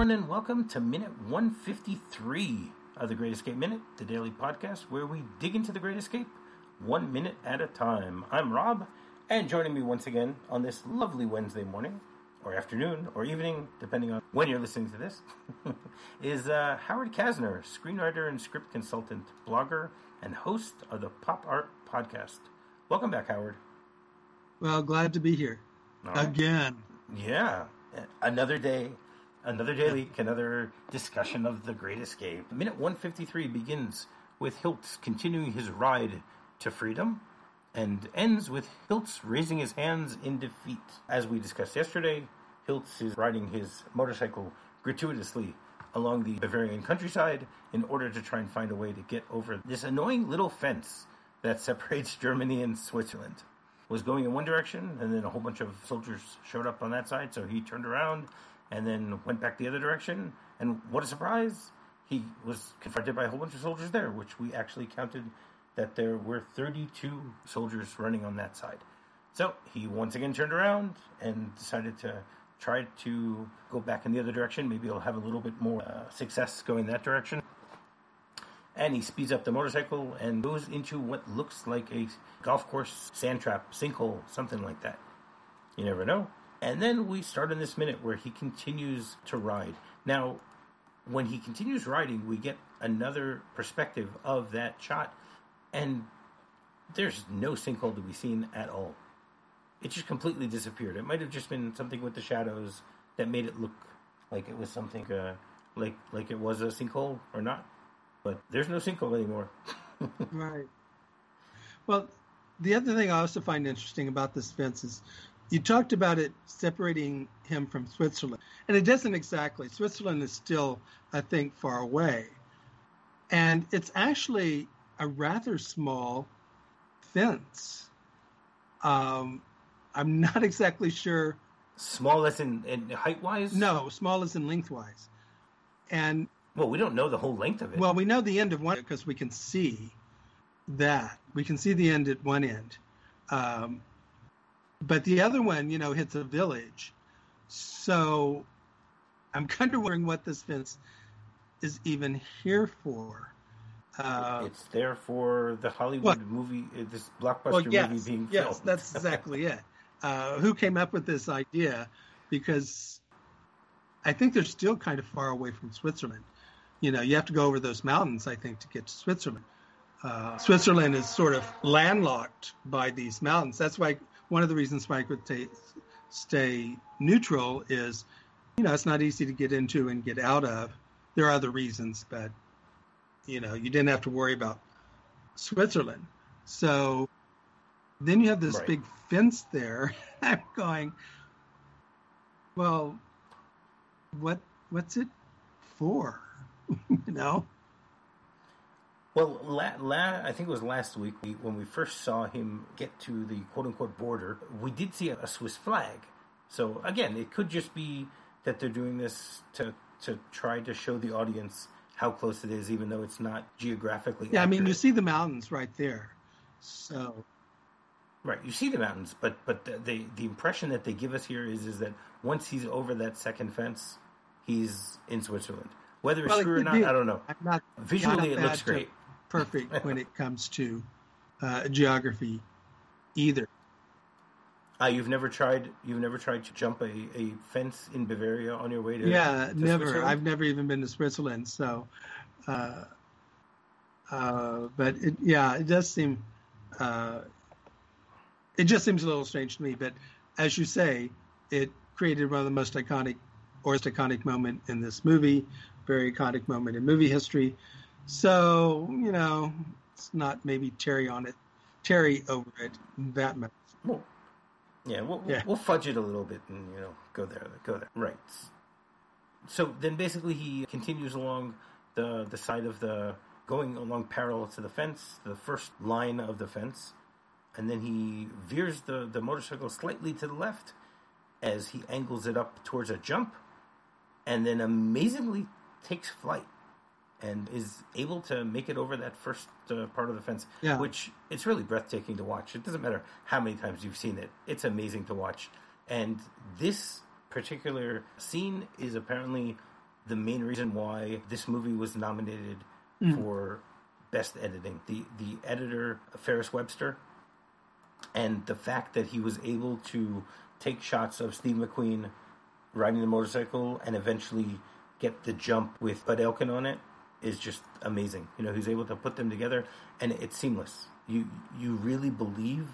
everyone, and welcome to minute 153 of the Great Escape Minute, the daily podcast where we dig into the Great Escape one minute at a time. I'm Rob, and joining me once again on this lovely Wednesday morning, or afternoon, or evening, depending on when you're listening to this, is uh, Howard Casner, screenwriter and script consultant, blogger, and host of the Pop Art Podcast. Welcome back, Howard. Well, glad to be here right. again. Yeah, another day, another day week, another discussion of the Great Escape. Minute 153 begins with Hilts continuing his ride to freedom and ends with Hilts raising his hands in defeat. As we discussed yesterday, Hilts is riding his motorcycle gratuitously along the Bavarian countryside in order to try and find a way to get over this annoying little fence that separates Germany and Switzerland. Was going in one direction, and then a whole bunch of soldiers showed up on that side, so he turned around and then went back the other direction. And what a surprise! He was confronted by a whole bunch of soldiers there, which we actually counted that there were 32 soldiers running on that side. So he once again turned around and decided to try to go back in the other direction. Maybe he'll have a little bit more uh, success going that direction. And he speeds up the motorcycle and goes into what looks like a golf course sand trap, sinkhole, something like that. You never know. And then we start in this minute where he continues to ride. Now, when he continues riding, we get another perspective of that shot and there's no sinkhole to be seen at all. It just completely disappeared. It might have just been something with the shadows that made it look like it was something uh, like like it was a sinkhole or not. But there's no sinkhole anymore. right. Well, the other thing I also find interesting about this fence is you talked about it separating him from Switzerland, and it doesn't exactly. Switzerland is still, I think, far away, and it's actually a rather small fence. Um, I'm not exactly sure. Small as in, in height wise? No, small as in lengthwise. And well, we don't know the whole length of it. Well, we know the end of one because we can see that. We can see the end at one end. Um, but the other one, you know, hits a village. So I'm kind of wondering what this fence is even here for. Uh, it's there for the Hollywood movie, uh, this blockbuster well, yes, movie being filmed. Yes, that's exactly it. Uh, who came up with this idea? Because I think they're still kind of far away from Switzerland. You know, you have to go over those mountains, I think, to get to Switzerland. Uh, Switzerland is sort of landlocked by these mountains. That's why one of the reasons why I could stay, stay neutral is, you know, it's not easy to get into and get out of. There are other reasons, but you know, you didn't have to worry about Switzerland. So then you have this right. big fence there. I'm going, well, what what's it for? you know. Well, la, la, I think it was last week we, when we first saw him get to the quote unquote border. We did see a, a Swiss flag. So again, it could just be that they're doing this to to try to show the audience how close it is, even though it's not geographically. Yeah, accurate. I mean, you see the mountains right there, so. Right, you see the mountains, but but the, the, the impression that they give us here is is that once he's over that second fence, he's in Switzerland. Whether it's well, true it or not, be. I don't know. Not, Visually, not it looks great. Perfect when it comes to uh, geography, either. Uh, you've never tried. You've never tried to jump a, a fence in Bavaria on your way to. Yeah, to never. I've never even been to Switzerland. So, uh, uh, but it, yeah, it does seem. Uh, it just seems a little strange to me. But as you say, it created one of the most iconic, or most iconic moment in this movie. Very iconic moment in movie history. So you know, it's not maybe cherry on it, cherry over it that much. Well, yeah, we'll, yeah. we'll fudge it a little bit and you know go there, go there. Right. So then basically he continues along the the side of the going along parallel to the fence, the first line of the fence, and then he veers the the motorcycle slightly to the left as he angles it up towards a jump, and then amazingly takes flight and is able to make it over that first uh, part of the fence, yeah. which it's really breathtaking to watch. It doesn't matter how many times you've seen it; it's amazing to watch. And this particular scene is apparently the main reason why this movie was nominated Mm. for best editing. The the editor Ferris Webster and the fact that he was able to take shots of Steve McQueen riding the motorcycle and eventually get the jump with Bud Ekins on it is just amazing. You know, he's able to put them together and it's seamless. You you really believe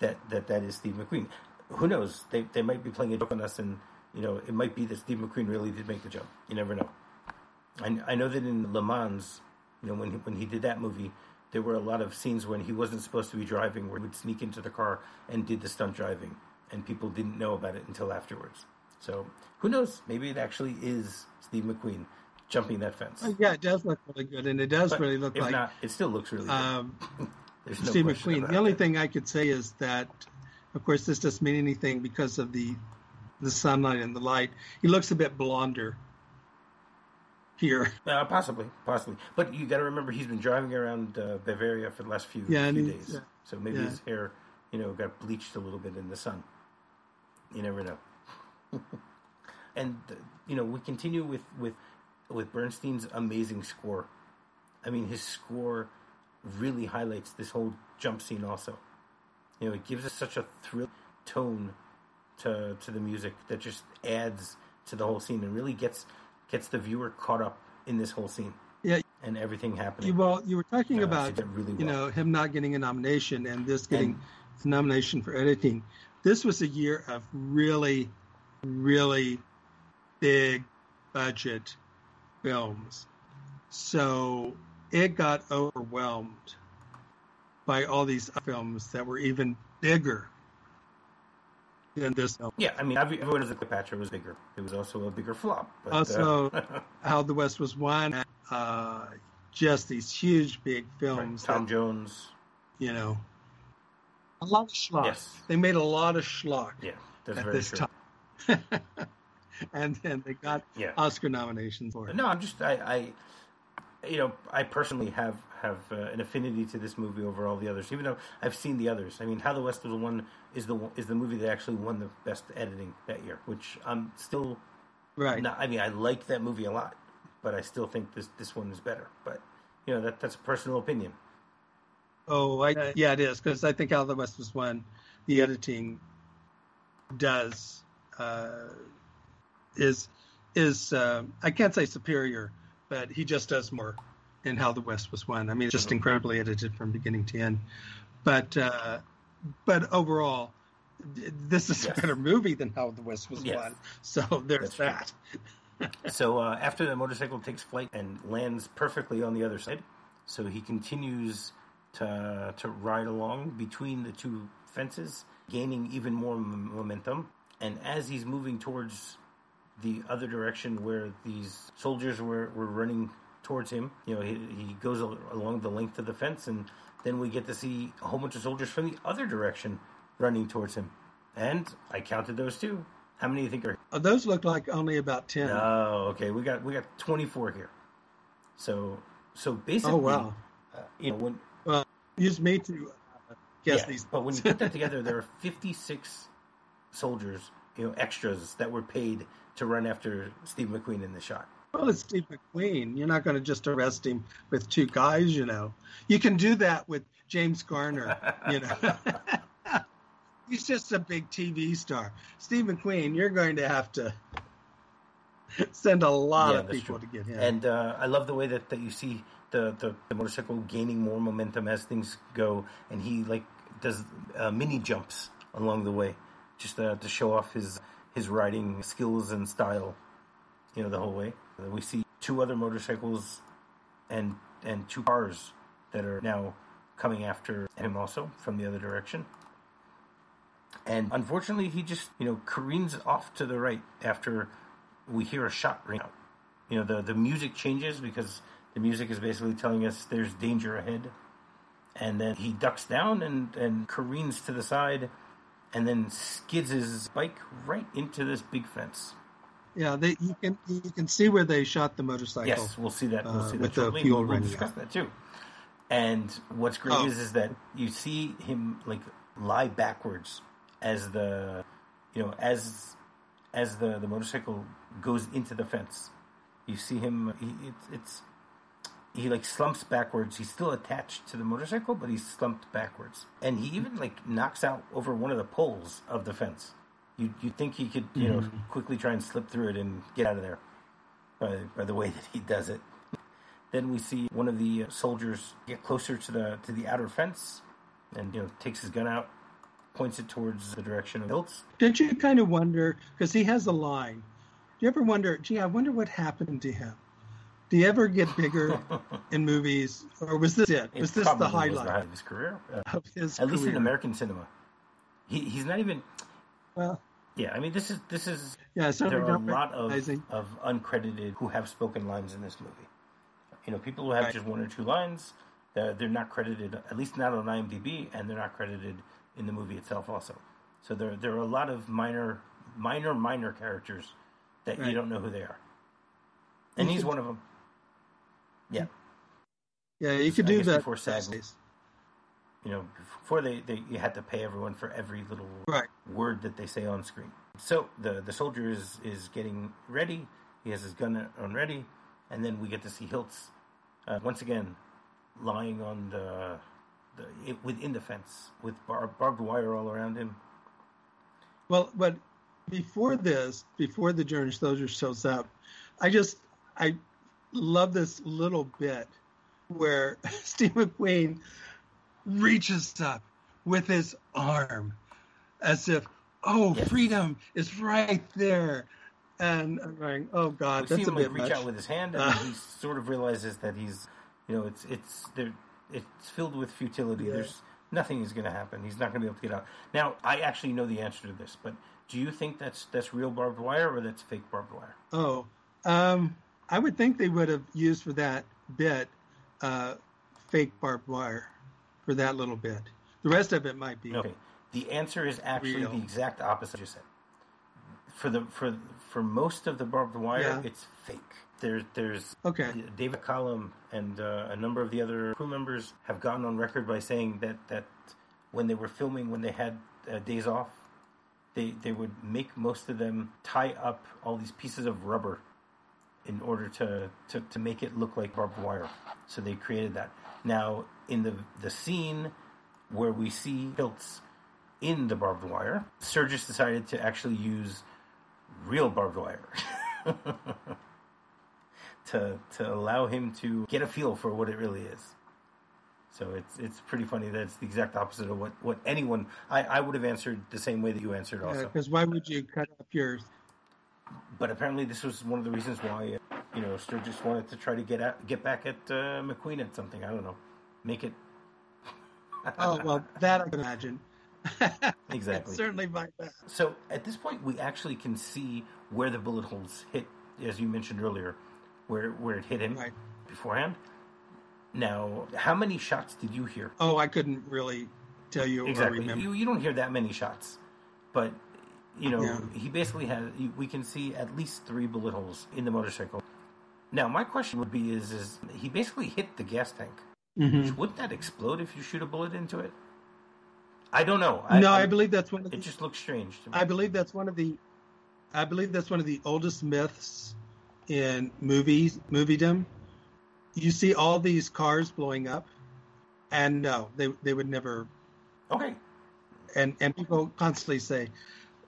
that that, that is Steve McQueen. Who knows? They they might be playing a joke on us and you know, it might be that Steve McQueen really did make the jump. You never know. I, I know that in Le Mans, you know, when he, when he did that movie, there were a lot of scenes when he wasn't supposed to be driving, where he would sneak into the car and did the stunt driving, and people didn't know about it until afterwards. So who knows? Maybe it actually is Steve McQueen jumping that fence. Uh, Yeah, it does look really good, and it does But really look like not, it still looks really good. um, There's no Steve McQueen. The only that. thing I could say is that, of course, this doesn't mean anything because of the the sunlight and the light. He looks a bit blonder here. Uh, possibly, possibly. But you got to remember, he's been driving around uh, Bavaria for the last few, Yeah, few days. yeah. So maybe Yeah. his hair, you know, got bleached a little bit in the sun. You never know. and uh, you know, we continue with with with Bernstein's amazing score. I mean, his score really highlights this whole jump scene. Also, you know, it gives us such a thrill tone to to the music that just adds to the whole scene and really gets gets the viewer caught up in this whole scene Yeah, and everything happening. you well, you were talking Uh, about really you know him not getting a nomination and this getting And- a nomination for editing. This was a year of really, really big budget films, so it got overwhelmed by all these films that were even bigger than this film. yeah, I mean, everyone knows that Cleopatra was bigger. It was also a bigger flop. But, Also, uh, How the West Was Won, uh, just these huge big right, films Tom that, Jones. you know, a lot of schlock. Yes. They made a lot of schlock Yeah, that's at very this true. time. and then they got Yeah. Oscar nominations for it. No, I'm just I, I you know, I personally have have uh, an affinity to this movie over all the others, even though I've seen the others. I mean, How the West Was Won is the is the movie that actually won the best editing that year, which I'm still Right. not. I mean, I like that movie a lot, but I still think this this one is better. But you know, that that's a personal opinion. Oh, I, yeah, it is because I think How the West Was Won, the editing does uh, is is uh, I can't say superior, but he just does more in How the West Was Won. I mean, just incredibly edited from beginning to end. But uh, but overall, this is Yes. a better movie than How the West Was Yes. Won. So there's That's that. So uh, after the motorcycle takes flight and lands perfectly on the other side, so he continues to to ride along between the two fences, gaining even more m- momentum. And as he's moving towards the other direction where these soldiers were, were running towards him, you know, he, he goes along the length of the fence, and then we get to see a whole bunch of soldiers from the other direction running towards him. And I counted those too. How many do you think are Oh, those look like only about ten. Oh, okay. We got we got 24 here. So so basically, oh wow! uh, you know when Well, use me to uh, guess yeah, these. but when you put that together, there are 56 soldiers, you know, extras that were paid to run after Steve McQueen in the shot. Well, it's Steve McQueen. You're not going to just arrest him with two guys, you know. You can do that with James Garner, you know. He's just a big TV star. Steve McQueen, you're going to have to send a lot Yeah, of people true. to get him. And uh, I love the way that, that you see the, the, the motorcycle gaining more momentum as things go, and he like does uh, mini jumps along the way, just uh, to show off his his riding skills and style. You know, the whole way. We see two other motorcycles and and two cars that are now coming after him also from the other direction. And unfortunately, he just you know careens off to the right after we hear a shot ring out. You know, the the music changes because the music is basically telling us there's danger ahead. And then he ducks down and, and careens to the side and then skids his bike right into this big fence. yeah, they, you can you can see where they shot the motorcycle. Yes, we'll see that. We'll uh, that with the fuel we'll discuss that too. And what's great Oh. is is that you see him like lie backwards as the you know as as the the motorcycle goes into the fence, You see him. He, it's, it's he like slumps backwards. He's still attached to the motorcycle, but he's slumped backwards, and he even like knocks out over one of the poles of the fence. You you think he could you know Mhm. quickly try and slip through it and get out of there by by the way that he does it. Then we see one of the soldiers get closer to the to the outer fence, and you know takes his gun out, points it towards the direction of Hilts. Don't you kind of wonder because he has a line? Do you ever wonder? Gee, I wonder what happened to him. Do you ever get bigger in movies, or was this it? It Was this the was highlight highlight of his career, uh, of his at least in? American cinema. He he's not even. Well, Yeah, I mean this is this is yeah, certainly there are a lot of, of uncredited who have spoken lines in this movie. You know, people who have Right. just one or two lines, they're, they're not credited, at least not on IMDb, and they're not credited in the movie itself also. So there there are a lot of minor, minor, minor characters that you don't know who they are. And he's one of them. Yeah, Yeah, you could I do that. before SAG. you know, before they, they you had to pay everyone for every little Right. word that they say on screen. So the the soldier is is getting ready. He has his gun on ready, and then we get to see Hilts uh, once again lying on the, the it, within the fence with bar, barbed wire all around him. Well, but before this, before the German soldier shows up, I just I love this little bit where Steve McQueen reaches up with his arm as if, oh, Yes. freedom is right there. And I'm going, oh We God, see that's a him like bit reach much. out with his hand, and Uh. he sort of realizes that he's, you know, it's it's there, it's filled with futility. Yeah. There's nothing is going to happen. He's not going to be able to get out. Now, I actually know the answer to this, but do you think that's that's real barbed wire or that's fake barbed wire? Oh, um, I would think they would have used for that bit uh, fake barbed wire for that little bit. The rest of it might be. Okay. The answer is actually Real. the exact opposite you said. For the for for most of the barbed wire, Yeah. it's fake. There's there's Okay. David Collum and uh, a number of the other crew members have gotten on record by saying that that when they were filming, when they had uh, days off, they they would make most of them tie up all these pieces of rubber in order to, to, to make it look like barbed wire. So they created that. Now, in the the scene where we see Hilts in the barbed wire, Sturges decided to actually use real barbed wire to to allow him to get a feel for what it really is. So it's it's pretty funny that it's the exact opposite of what, what anyone I, I would have answered the same way that you answered also. Because why would you cut up your? But apparently this was one of the reasons why you know Sturges wanted to try to get at, get back at uh, McQueen at something. I don't know, make it Oh well, that I can imagine. Exactly. Certainly by that. So at this point, we actually can see where the bullet holes hit, as you mentioned earlier, where where it hit him Right. beforehand. Now, how many shots did you hear? Oh, I couldn't really tell you or Exactly. remember. You you don't hear that many shots, but you know Yeah. he basically has. We can see at least three bullet holes in the motorcycle. Now, my question would be: Is is he basically hit the gas tank? Mhm. Wouldn't that explode if you shoot a bullet into it? I don't know. no, I, believe that's one of the it just looks strange to me. I believe that's one of the I believe that's one of the oldest myths in movies moviedom. You see all these cars blowing up and no, they they would never okay, and and people constantly say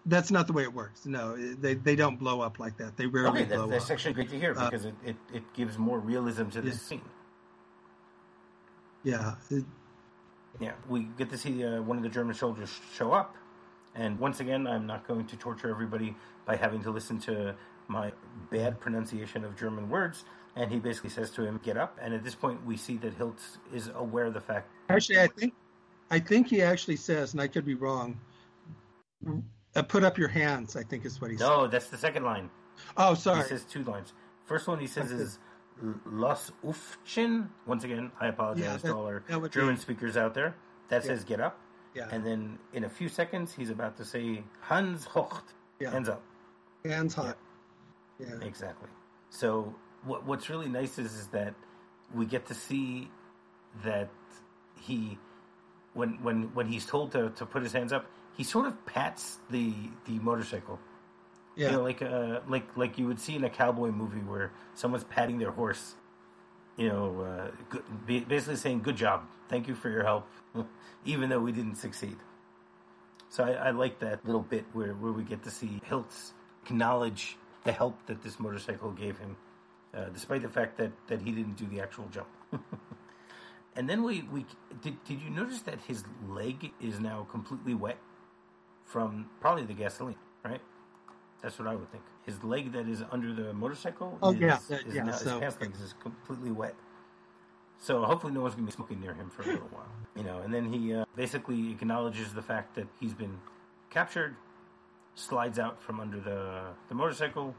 that's not the way it works. No, they they don't blow up like that. They rarely okay, that, blow that's up. actually great to hear Uh, because it, it, it gives more realism to this Yes. scene. Yeah. it- Yeah, we get to see uh, one of the German soldiers show up, and once again, I'm not going to torture everybody by having to listen to my bad pronunciation of German words. And he basically says to him, "Get up." And at this point, we see that Hilts is aware of the fact. Actually, I think I think he actually says, and I could be wrong. Uh, put up your hands. I think is what he said. No, that's the second line. Oh, sorry. He says two lines. First one he says is "Los Ufchen." Once again, I apologize Yeah, to all our German be- speakers out there. That Yeah. says "Get up." yeah. And then in a few seconds, he's about to say "Hans hocht," Yeah. hands up. hands hot. Yeah. Exactly. So what what's really nice is is that we get to see that he when when when he's told to, to put his hands up, he sort of pats the the motorcycle Yeah. You know, like uh, like like you would see in a cowboy movie where someone's patting their horse. You know, uh, good, basically saying "Good job, thank you for your help," even though we didn't succeed. So I, I like that little bit where, where we get to see Hilts acknowledge the help that this motorcycle gave him, uh, despite the fact that, that he didn't do the actual jump. and then we, we did, did you notice that his leg is now completely wet from probably the gasoline, right? That's what I would think. His leg that is under the motorcycle Oh, is, yeah, is yeah, now, so- his pants legs is completely wet. So hopefully no one's going to be smoking near him for a little while. You know, and then he uh, basically acknowledges the fact that he's been captured, slides out from under the, the motorcycle,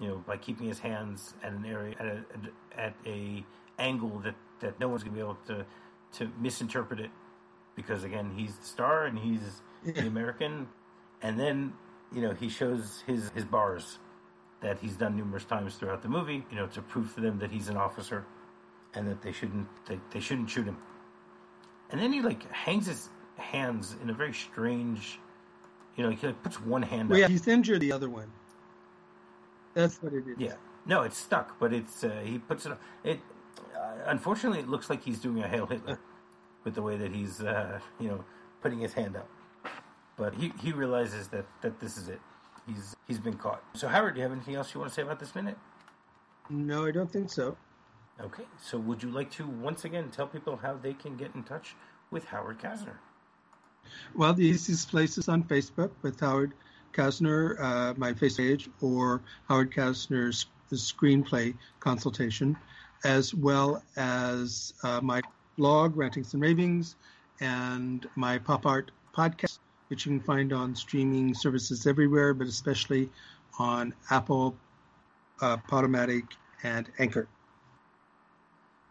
you know, by keeping his hands at an area at a, at a angle that, that no one's going to be able to to misinterpret it because again he's the star and he's the American, and then you know he shows his his bars that he's done numerous times throughout the movie, you know, to prove to them that he's an officer and that they shouldn't they, they shouldn't shoot him. And then he like hangs his hands in a very strange, you know, he like puts one hand Well, up. yeah, he's injured the other one. That's what it is. Yeah. No, it's stuck, but it's uh, he puts it. It uh, unfortunately it looks like he's doing a Hail Hitler with the way that he's uh, you know putting his hand up. But he, he realizes that, that this is it. He's he's been caught. So Howard, do you have anything else you want to say about this minute? No, I don't think so. Okay. So would you like to once again tell people how they can get in touch with Howard Casner? Well, the easiest place is on Facebook with Howard Casner, uh, my Facebook page, or Howard Casner's screenplay consultation, as well as uh, my blog, Rantings and Ravings, and my pop art podcast, which you can find on streaming services everywhere, but especially on Apple, uh, Podomatic, and Anchor.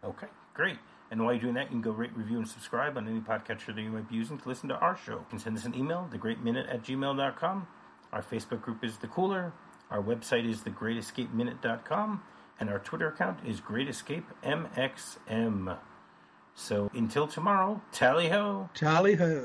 Okay, great. And while you're doing that, you can go rate, review, and subscribe on any podcatcher that you might be using to listen to our show. You can send us an email, thegreatminute at gmail.com. Our Facebook group is The Cooler. Our website is thegreatescapeminute.com. And our Twitter account is Great Escape GreatEscapeMXM. So until tomorrow, tally ho! Tally ho!